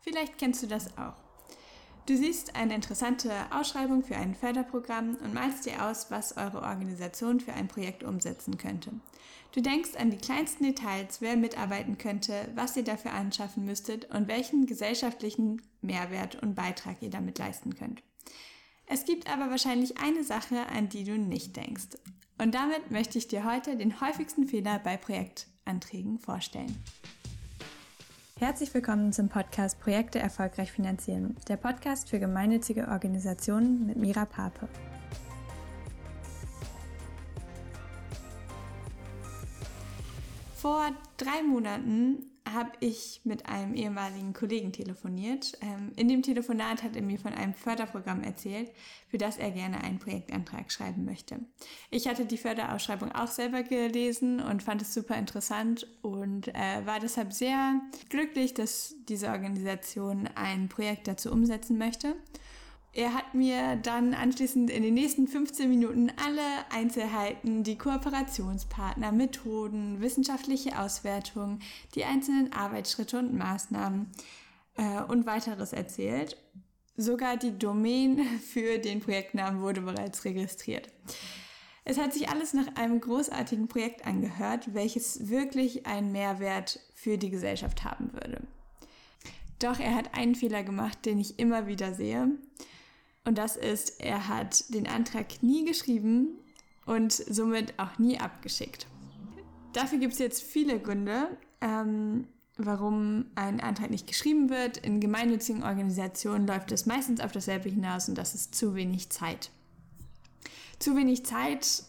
Vielleicht kennst du das auch. Du siehst eine interessante Ausschreibung für ein Förderprogramm und malst dir aus, was eure Organisation für ein Projekt umsetzen könnte. Du denkst an die kleinsten Details, wer mitarbeiten könnte, was ihr dafür anschaffen müsstet und welchen gesellschaftlichen Mehrwert und Beitrag ihr damit leisten könnt. Es gibt aber wahrscheinlich eine Sache, an die du nicht denkst. Und damit möchte ich dir heute den häufigsten Fehler bei Projektanträgen vorstellen. Herzlich willkommen zum Podcast Projekte erfolgreich finanzieren, der Podcast für gemeinnützige Organisationen mit Mira Pape. Vor drei Monaten habe ich mit einem ehemaligen Kollegen telefoniert. Ähm, in dem Telefonat hat er mir von einem Förderprogramm erzählt, für das er gerne einen Projektantrag schreiben möchte. Ich hatte die Förderausschreibung auch selber gelesen und fand es super interessant und äh, war deshalb sehr glücklich, dass diese Organisation ein Projekt dazu umsetzen möchte. Er hat mir dann anschließend in den nächsten 15 Minuten alle Einzelheiten, die Kooperationspartner, Methoden, wissenschaftliche Auswertungen, die einzelnen Arbeitsschritte und Maßnahmen äh, und weiteres erzählt. Sogar die Domain für den Projektnamen wurde bereits registriert. Es hat sich alles nach einem großartigen Projekt angehört, welches wirklich einen Mehrwert für die Gesellschaft haben würde. Doch er hat einen Fehler gemacht, den ich immer wieder sehe. Und das ist, er hat den Antrag nie geschrieben und somit auch nie abgeschickt. Dafür gibt es jetzt viele Gründe, ähm, warum ein Antrag nicht geschrieben wird. In gemeinnützigen Organisationen läuft es meistens auf dasselbe hinaus und das ist zu wenig Zeit. Zu wenig Zeit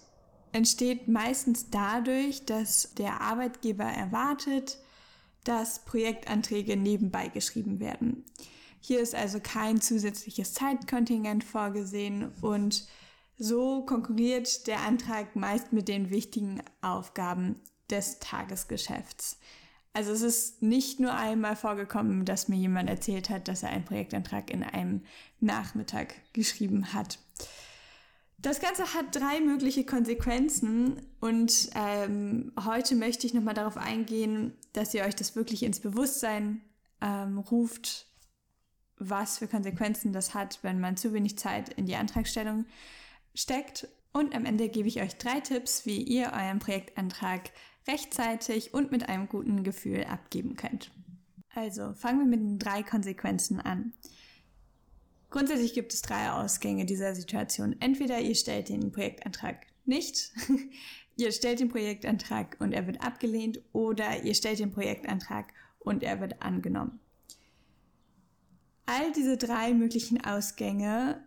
entsteht meistens dadurch, dass der Arbeitgeber erwartet, dass Projektanträge nebenbei geschrieben werden. Hier ist also kein zusätzliches Zeitkontingent vorgesehen und so konkurriert der Antrag meist mit den wichtigen Aufgaben des Tagesgeschäfts. Also es ist nicht nur einmal vorgekommen, dass mir jemand erzählt hat, dass er einen Projektantrag in einem Nachmittag geschrieben hat. Das Ganze hat drei mögliche Konsequenzen und ähm, heute möchte ich nochmal darauf eingehen, dass ihr euch das wirklich ins Bewusstsein ähm, ruft, was für Konsequenzen das hat, wenn man zu wenig Zeit in die Antragstellung steckt. Und am Ende gebe ich euch drei Tipps, wie ihr euren Projektantrag rechtzeitig und mit einem guten Gefühl abgeben könnt. Also fangen wir mit den drei Konsequenzen an. Grundsätzlich gibt es drei Ausgänge dieser Situation. Entweder ihr stellt den Projektantrag nicht, ihr stellt den Projektantrag und er wird abgelehnt oder ihr stellt den Projektantrag und er wird angenommen. All diese drei möglichen Ausgänge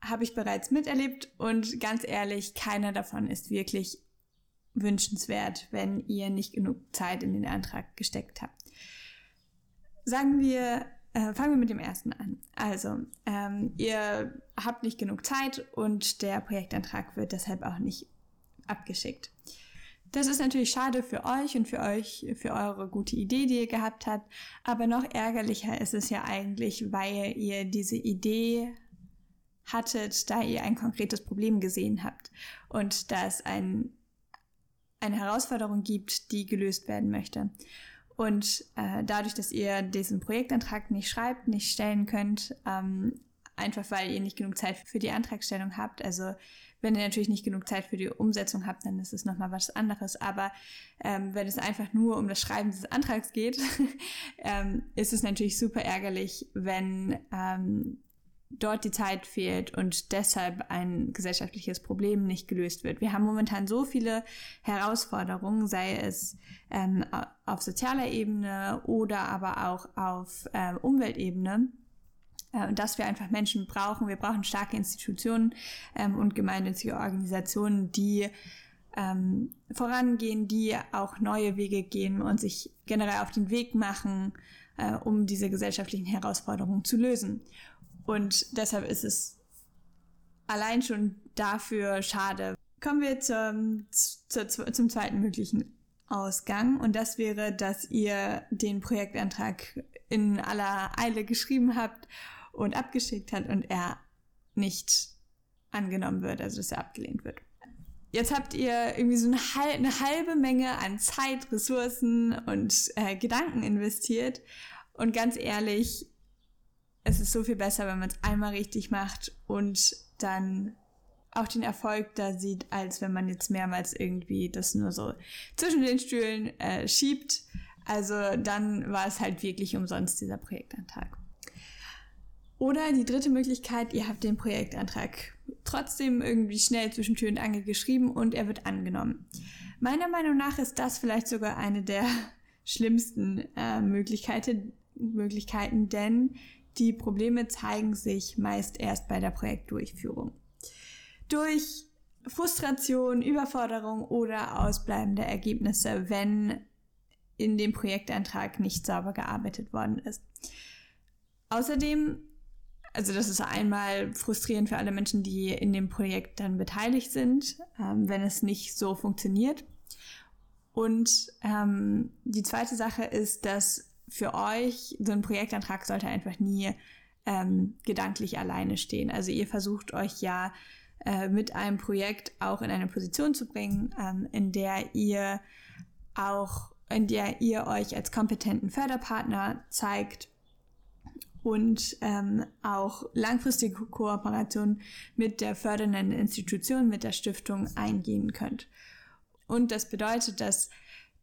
habe ich bereits miterlebt und ganz ehrlich, keiner davon ist wirklich wünschenswert, wenn ihr nicht genug Zeit in den Antrag gesteckt habt. Sagen wir, äh, fangen wir mit dem ersten an. Also, ähm, ihr habt nicht genug Zeit und der Projektantrag wird deshalb auch nicht abgeschickt. Das ist natürlich schade für euch und für euch, für eure gute Idee, die ihr gehabt habt. Aber noch ärgerlicher ist es ja eigentlich, weil ihr diese Idee hattet, da ihr ein konkretes Problem gesehen habt und da es ein, eine Herausforderung gibt, die gelöst werden möchte. Und äh, dadurch, dass ihr diesen Projektantrag nicht schreibt, nicht stellen könnt, ähm, einfach weil ihr nicht genug Zeit für die Antragstellung habt, also wenn ihr natürlich nicht genug Zeit für die Umsetzung habt, dann ist es nochmal was anderes. Aber ähm, wenn es einfach nur um das Schreiben des Antrags geht, ähm, ist es natürlich super ärgerlich, wenn ähm, dort die Zeit fehlt und deshalb ein gesellschaftliches Problem nicht gelöst wird. Wir haben momentan so viele Herausforderungen, sei es ähm, auf sozialer Ebene oder aber auch auf äh, Umweltebene äh, dass wir einfach Menschen brauchen. Wir brauchen starke Institutionen ähm, und gemeinnützige Organisationen, die ähm, vorangehen, die auch neue Wege gehen und sich generell auf den Weg machen, äh, um diese gesellschaftlichen Herausforderungen zu lösen. Und deshalb ist es allein schon dafür schade. Kommen wir zum, zur, zum zweiten möglichen Ausgang und das wäre, dass ihr den Projektantrag in aller Eile geschrieben habt und abgeschickt hat und er nicht angenommen wird, also dass er abgelehnt wird. Jetzt habt ihr irgendwie so eine, eine halbe Menge an Zeit, Ressourcen und äh, Gedanken investiert Und ganz ehrlich, es ist so viel besser, wenn man es einmal richtig macht und dann auch den Erfolg da sieht, als wenn man jetzt mehrmals irgendwie das nur so zwischen den Stühlen äh, schiebt. Also dann war es halt wirklich umsonst dieser Projektantrag. Oder die dritte Möglichkeit, ihr habt den Projektantrag trotzdem irgendwie schnell zwischen Tür und Angel geschrieben und er wird angenommen. Meiner Meinung nach ist das vielleicht sogar eine der schlimmsten äh, Möglichkeiten, Möglichkeiten, denn die Probleme zeigen sich meist erst bei der Projektdurchführung. Durch Frustration, Überforderung oder ausbleibende Ergebnisse, wenn in dem Projektantrag nicht sauber gearbeitet worden ist. Außerdem also das ist einmal frustrierend für alle Menschen, die in dem Projekt dann beteiligt sind, ähm, wenn es nicht so funktioniert. Und ähm, die zweite Sache ist, dass für euch so ein Projektantrag sollte einfach nie ähm, gedanklich alleine stehen. Also ihr versucht euch ja äh, mit einem Projekt auch in eine Position zu bringen, ähm, in der ihr auch, in der ihr euch als kompetenten Förderpartner zeigt und ähm, auch langfristige Kooperation mit der fördernden Institution, mit der Stiftung eingehen könnt. Und das bedeutet, dass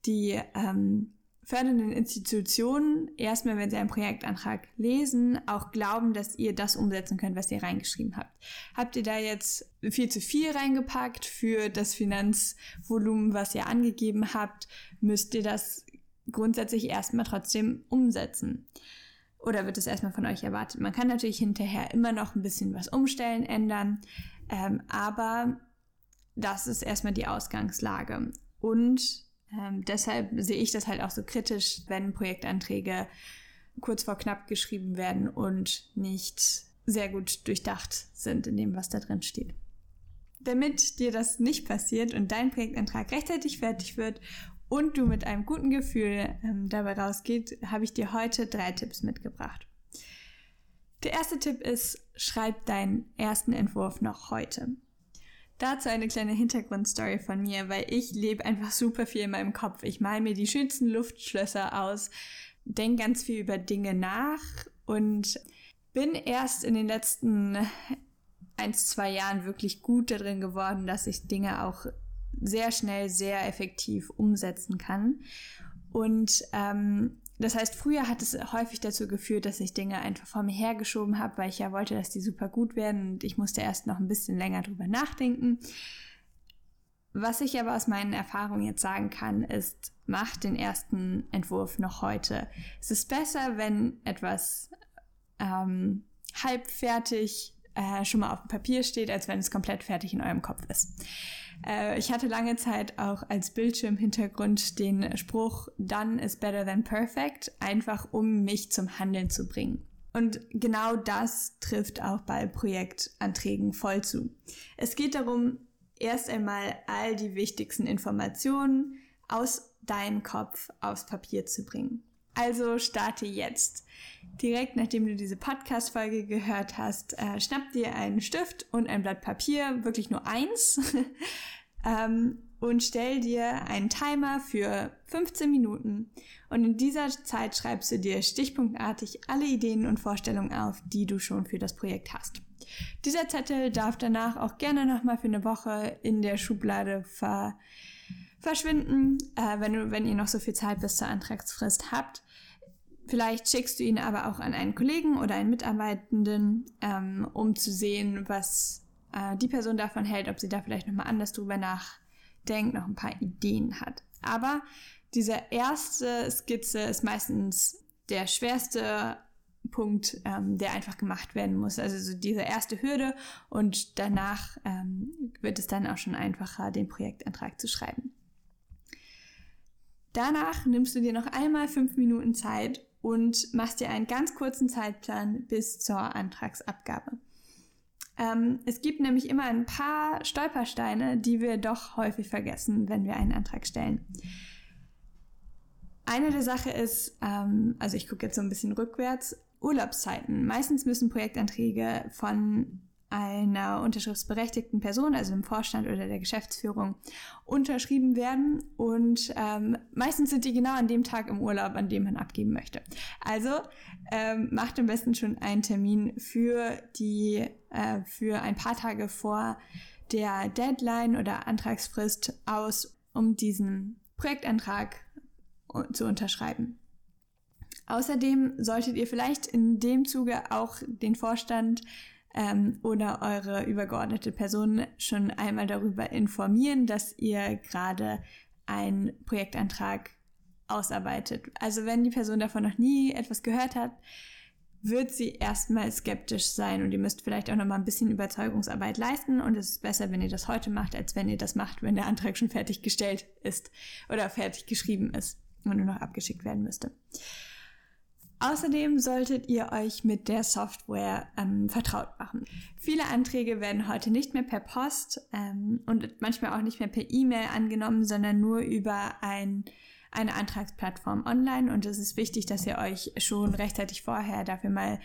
die ähm, fördernden Institutionen erstmal, wenn sie einen Projektantrag lesen, auch glauben, dass ihr das umsetzen könnt, was ihr reingeschrieben habt. Habt ihr da jetzt viel zu viel reingepackt für das Finanzvolumen, was ihr angegeben habt, müsst ihr das grundsätzlich erstmal trotzdem umsetzen. Oder wird es erstmal von euch erwartet? Man kann natürlich hinterher immer noch ein bisschen was umstellen, ändern, ähm, aber das ist erstmal die Ausgangslage. Und ähm, deshalb sehe ich das halt auch so kritisch, wenn Projektanträge kurz vor knapp geschrieben werden und nicht sehr gut durchdacht sind in dem, was da drin steht. Damit dir das nicht passiert und dein Projektantrag rechtzeitig fertig wird und du mit einem guten Gefühl ähm, dabei rausgeht, habe ich dir heute drei Tipps mitgebracht. Der erste Tipp ist, schreib deinen ersten Entwurf noch heute. Dazu eine kleine Hintergrundstory von mir, weil ich lebe einfach super viel in meinem Kopf. Ich male mir die schönsten Luftschlösser aus, denke ganz viel über Dinge nach und bin erst in den letzten ein, zwei Jahren wirklich gut darin geworden, dass ich Dinge auch sehr schnell, sehr effektiv umsetzen kann. Und ähm, das heißt, früher hat es häufig dazu geführt, dass ich Dinge einfach vor mir hergeschoben habe, weil ich ja wollte, dass die super gut werden und ich musste erst noch ein bisschen länger drüber nachdenken. Was ich aber aus meinen Erfahrungen jetzt sagen kann, ist, mach den ersten Entwurf noch heute. Es ist besser, wenn etwas ähm, halb fertig äh, schon mal auf dem Papier steht, als wenn es komplett fertig in eurem Kopf ist. Äh, ich hatte lange Zeit auch als Bildschirmhintergrund den Spruch Done is better than perfect, einfach um mich zum Handeln zu bringen. Und genau das trifft auch bei Projektanträgen voll zu. Es geht darum, erst einmal all die wichtigsten Informationen aus deinem Kopf aufs Papier zu bringen. Also starte jetzt. Direkt nachdem du diese Podcast-Folge gehört hast, äh, schnapp dir einen Stift und ein Blatt Papier, wirklich nur eins, ähm, und stell dir einen Timer für 15 Minuten. Und in dieser Zeit schreibst du dir stichpunktartig alle Ideen und Vorstellungen auf, die du schon für das Projekt hast. Dieser Zettel darf danach auch gerne nochmal für eine Woche in der Schublade ver verschwinden, äh, wenn, du, wenn ihr noch so viel Zeit bis zur Antragsfrist habt. Vielleicht schickst du ihn aber auch an einen Kollegen oder einen Mitarbeitenden, ähm, um zu sehen, was äh, die Person davon hält, ob sie da vielleicht nochmal anders drüber nachdenkt, noch ein paar Ideen hat. Aber diese erste Skizze ist meistens der schwerste Punkt, ähm, der einfach gemacht werden muss. Also so diese erste Hürde und danach ähm, wird es dann auch schon einfacher, den Projektantrag zu schreiben. Danach nimmst du dir noch einmal fünf Minuten Zeit und machst dir einen ganz kurzen Zeitplan bis zur Antragsabgabe. Ähm, es gibt nämlich immer ein paar Stolpersteine, die wir doch häufig vergessen, wenn wir einen Antrag stellen. Eine der Sache ist, ähm, also ich gucke jetzt so ein bisschen rückwärts, Urlaubszeiten. Meistens müssen Projektanträge von einer unterschriftsberechtigten Person, also im Vorstand oder der Geschäftsführung, unterschrieben werden. Und ähm, meistens sind die genau an dem Tag im Urlaub, an dem man abgeben möchte. Also ähm, macht am besten schon einen Termin für die äh, für ein paar Tage vor der Deadline oder Antragsfrist aus, um diesen Projektantrag zu unterschreiben. Außerdem solltet ihr vielleicht in dem Zuge auch den Vorstand ähm, oder eure übergeordnete Person schon einmal darüber informieren, dass ihr gerade einen Projektantrag ausarbeitet. Also wenn die Person davon noch nie etwas gehört hat, wird sie erstmal skeptisch sein und ihr müsst vielleicht auch noch mal ein bisschen Überzeugungsarbeit leisten und es ist besser, wenn ihr das heute macht, als wenn ihr das macht, wenn der Antrag schon fertig gestellt ist oder fertig geschrieben ist und nur noch abgeschickt werden müsste. Außerdem solltet ihr euch mit der Software ähm, vertraut machen. Viele Anträge werden heute nicht mehr per Post ähm, und manchmal auch nicht mehr per E-Mail angenommen, sondern nur über ein eine Antragsplattform online und es ist wichtig, dass ihr euch schon rechtzeitig vorher dafür mal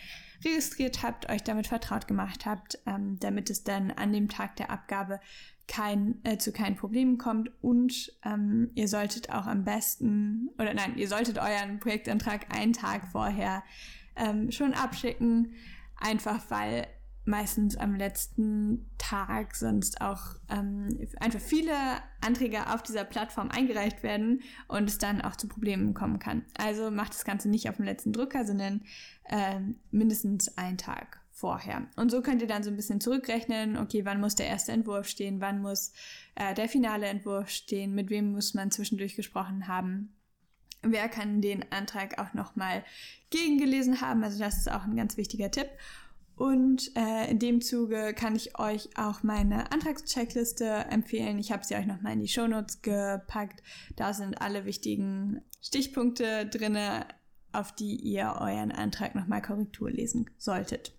registriert habt, euch damit vertraut gemacht habt, ähm, damit es dann an dem Tag der Abgabe kein, äh, zu keinen Problemen kommt. Und ähm, ihr solltet auch am besten, oder nein, ihr solltet euren Projektantrag einen Tag vorher ähm, schon abschicken, einfach weil meistens am letzten Tag sonst auch ähm, einfach viele Anträge auf dieser Plattform eingereicht werden und es dann auch zu Problemen kommen kann. Also macht das Ganze nicht auf dem letzten Drücker, sondern äh, mindestens einen Tag vorher. Und so könnt ihr dann so ein bisschen zurückrechnen, okay, wann muss der erste Entwurf stehen, wann muss äh, der finale Entwurf stehen, mit wem muss man zwischendurch gesprochen haben. Wer kann den Antrag auch nochmal gegengelesen haben? Also das ist auch ein ganz wichtiger Tipp. Und äh, in dem Zuge kann ich euch auch meine Antragscheckliste empfehlen. Ich habe sie euch nochmal in die Shownotes gepackt. Da sind alle wichtigen Stichpunkte drin, auf die ihr euren Antrag nochmal Korrektur lesen solltet.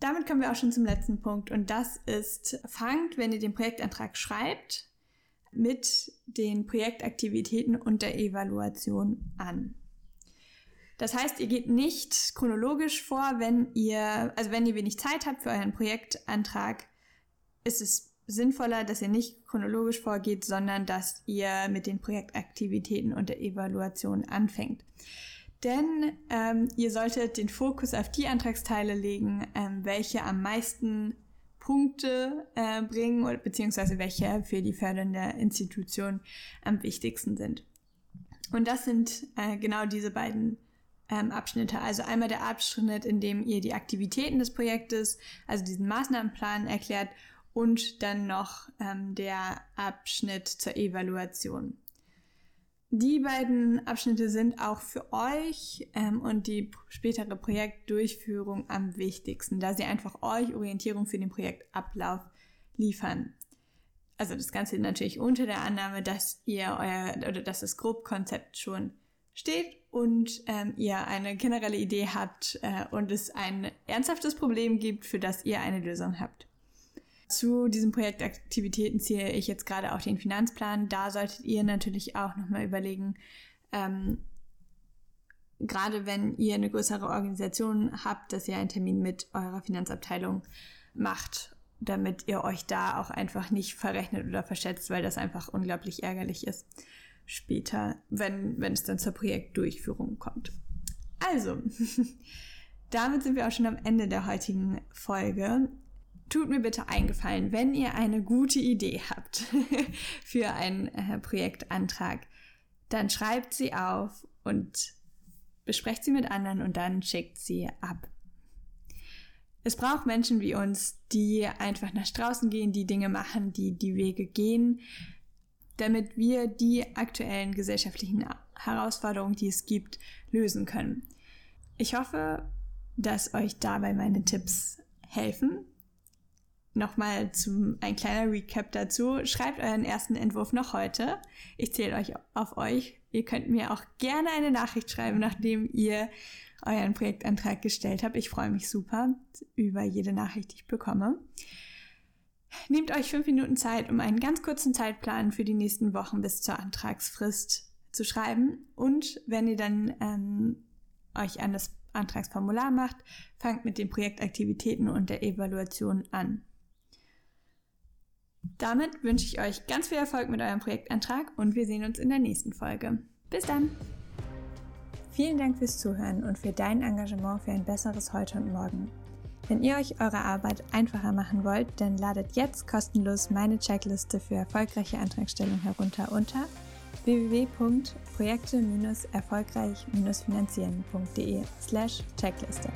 Damit kommen wir auch schon zum letzten Punkt und das ist, fangt, wenn ihr den Projektantrag schreibt, mit den Projektaktivitäten und der Evaluation an. Das heißt, ihr geht nicht chronologisch vor, wenn ihr, also wenn ihr wenig Zeit habt für euren Projektantrag, ist es sinnvoller, dass ihr nicht chronologisch vorgeht, sondern dass ihr mit den Projektaktivitäten und der Evaluation anfängt. Denn ähm, ihr solltet den Fokus auf die Antragsteile legen, ähm, welche am meisten Punkte äh, bringen oder beziehungsweise welche für die fördernde Institution am wichtigsten sind. Und das sind äh, genau diese beiden ähm, Abschnitte. Also einmal der Abschnitt, in dem ihr die Aktivitäten des Projektes, also diesen Maßnahmenplan erklärt und dann noch ähm, der Abschnitt zur Evaluation. Die beiden Abschnitte sind auch für euch ähm, und die spätere Projektdurchführung am wichtigsten, da sie einfach euch Orientierung für den Projektablauf liefern. Also das Ganze natürlich unter der Annahme, dass ihr euer oder dass das Grobkonzept schon steht und ähm, ihr eine generelle Idee habt äh, und es ein ernsthaftes Problem gibt, für das ihr eine Lösung habt. Zu diesen Projektaktivitäten ziehe ich jetzt gerade auch den Finanzplan. Da solltet ihr natürlich auch nochmal überlegen, ähm, gerade wenn ihr eine größere Organisation habt, dass ihr einen Termin mit eurer Finanzabteilung macht, damit ihr euch da auch einfach nicht verrechnet oder verschätzt, weil das einfach unglaublich ärgerlich ist später, wenn, wenn es dann zur Projektdurchführung kommt. Also, damit sind wir auch schon am Ende der heutigen Folge. Tut mir bitte eingefallen, wenn ihr eine gute Idee habt für einen äh, Projektantrag, dann schreibt sie auf und besprecht sie mit anderen und dann schickt sie ab. Es braucht Menschen wie uns, die einfach nach draußen gehen, die Dinge machen, die die Wege gehen, damit wir die aktuellen gesellschaftlichen Herausforderungen, die es gibt, lösen können. Ich hoffe, dass euch dabei meine Tipps helfen. Nochmal zum, ein kleiner Recap dazu. Schreibt euren ersten Entwurf noch heute. Ich zähle euch auf euch. Ihr könnt mir auch gerne eine Nachricht schreiben, nachdem ihr euren Projektantrag gestellt habt. Ich freue mich super über jede Nachricht, die ich bekomme. Nehmt euch fünf Minuten Zeit, um einen ganz kurzen Zeitplan für die nächsten Wochen bis zur Antragsfrist zu schreiben. Und wenn ihr dann ähm, euch an das Antragsformular macht, fangt mit den Projektaktivitäten und der Evaluation an. Damit wünsche ich euch ganz viel Erfolg mit eurem Projektantrag und wir sehen uns in der nächsten Folge. Bis dann! Vielen Dank fürs Zuhören und für dein Engagement für ein besseres Heute und Morgen. Wenn ihr euch eure Arbeit einfacher machen wollt, dann ladet jetzt kostenlos meine Checkliste für erfolgreiche Antragstellung herunter unter www.projekte-erfolgreich-finanzieren.de slash Checkliste.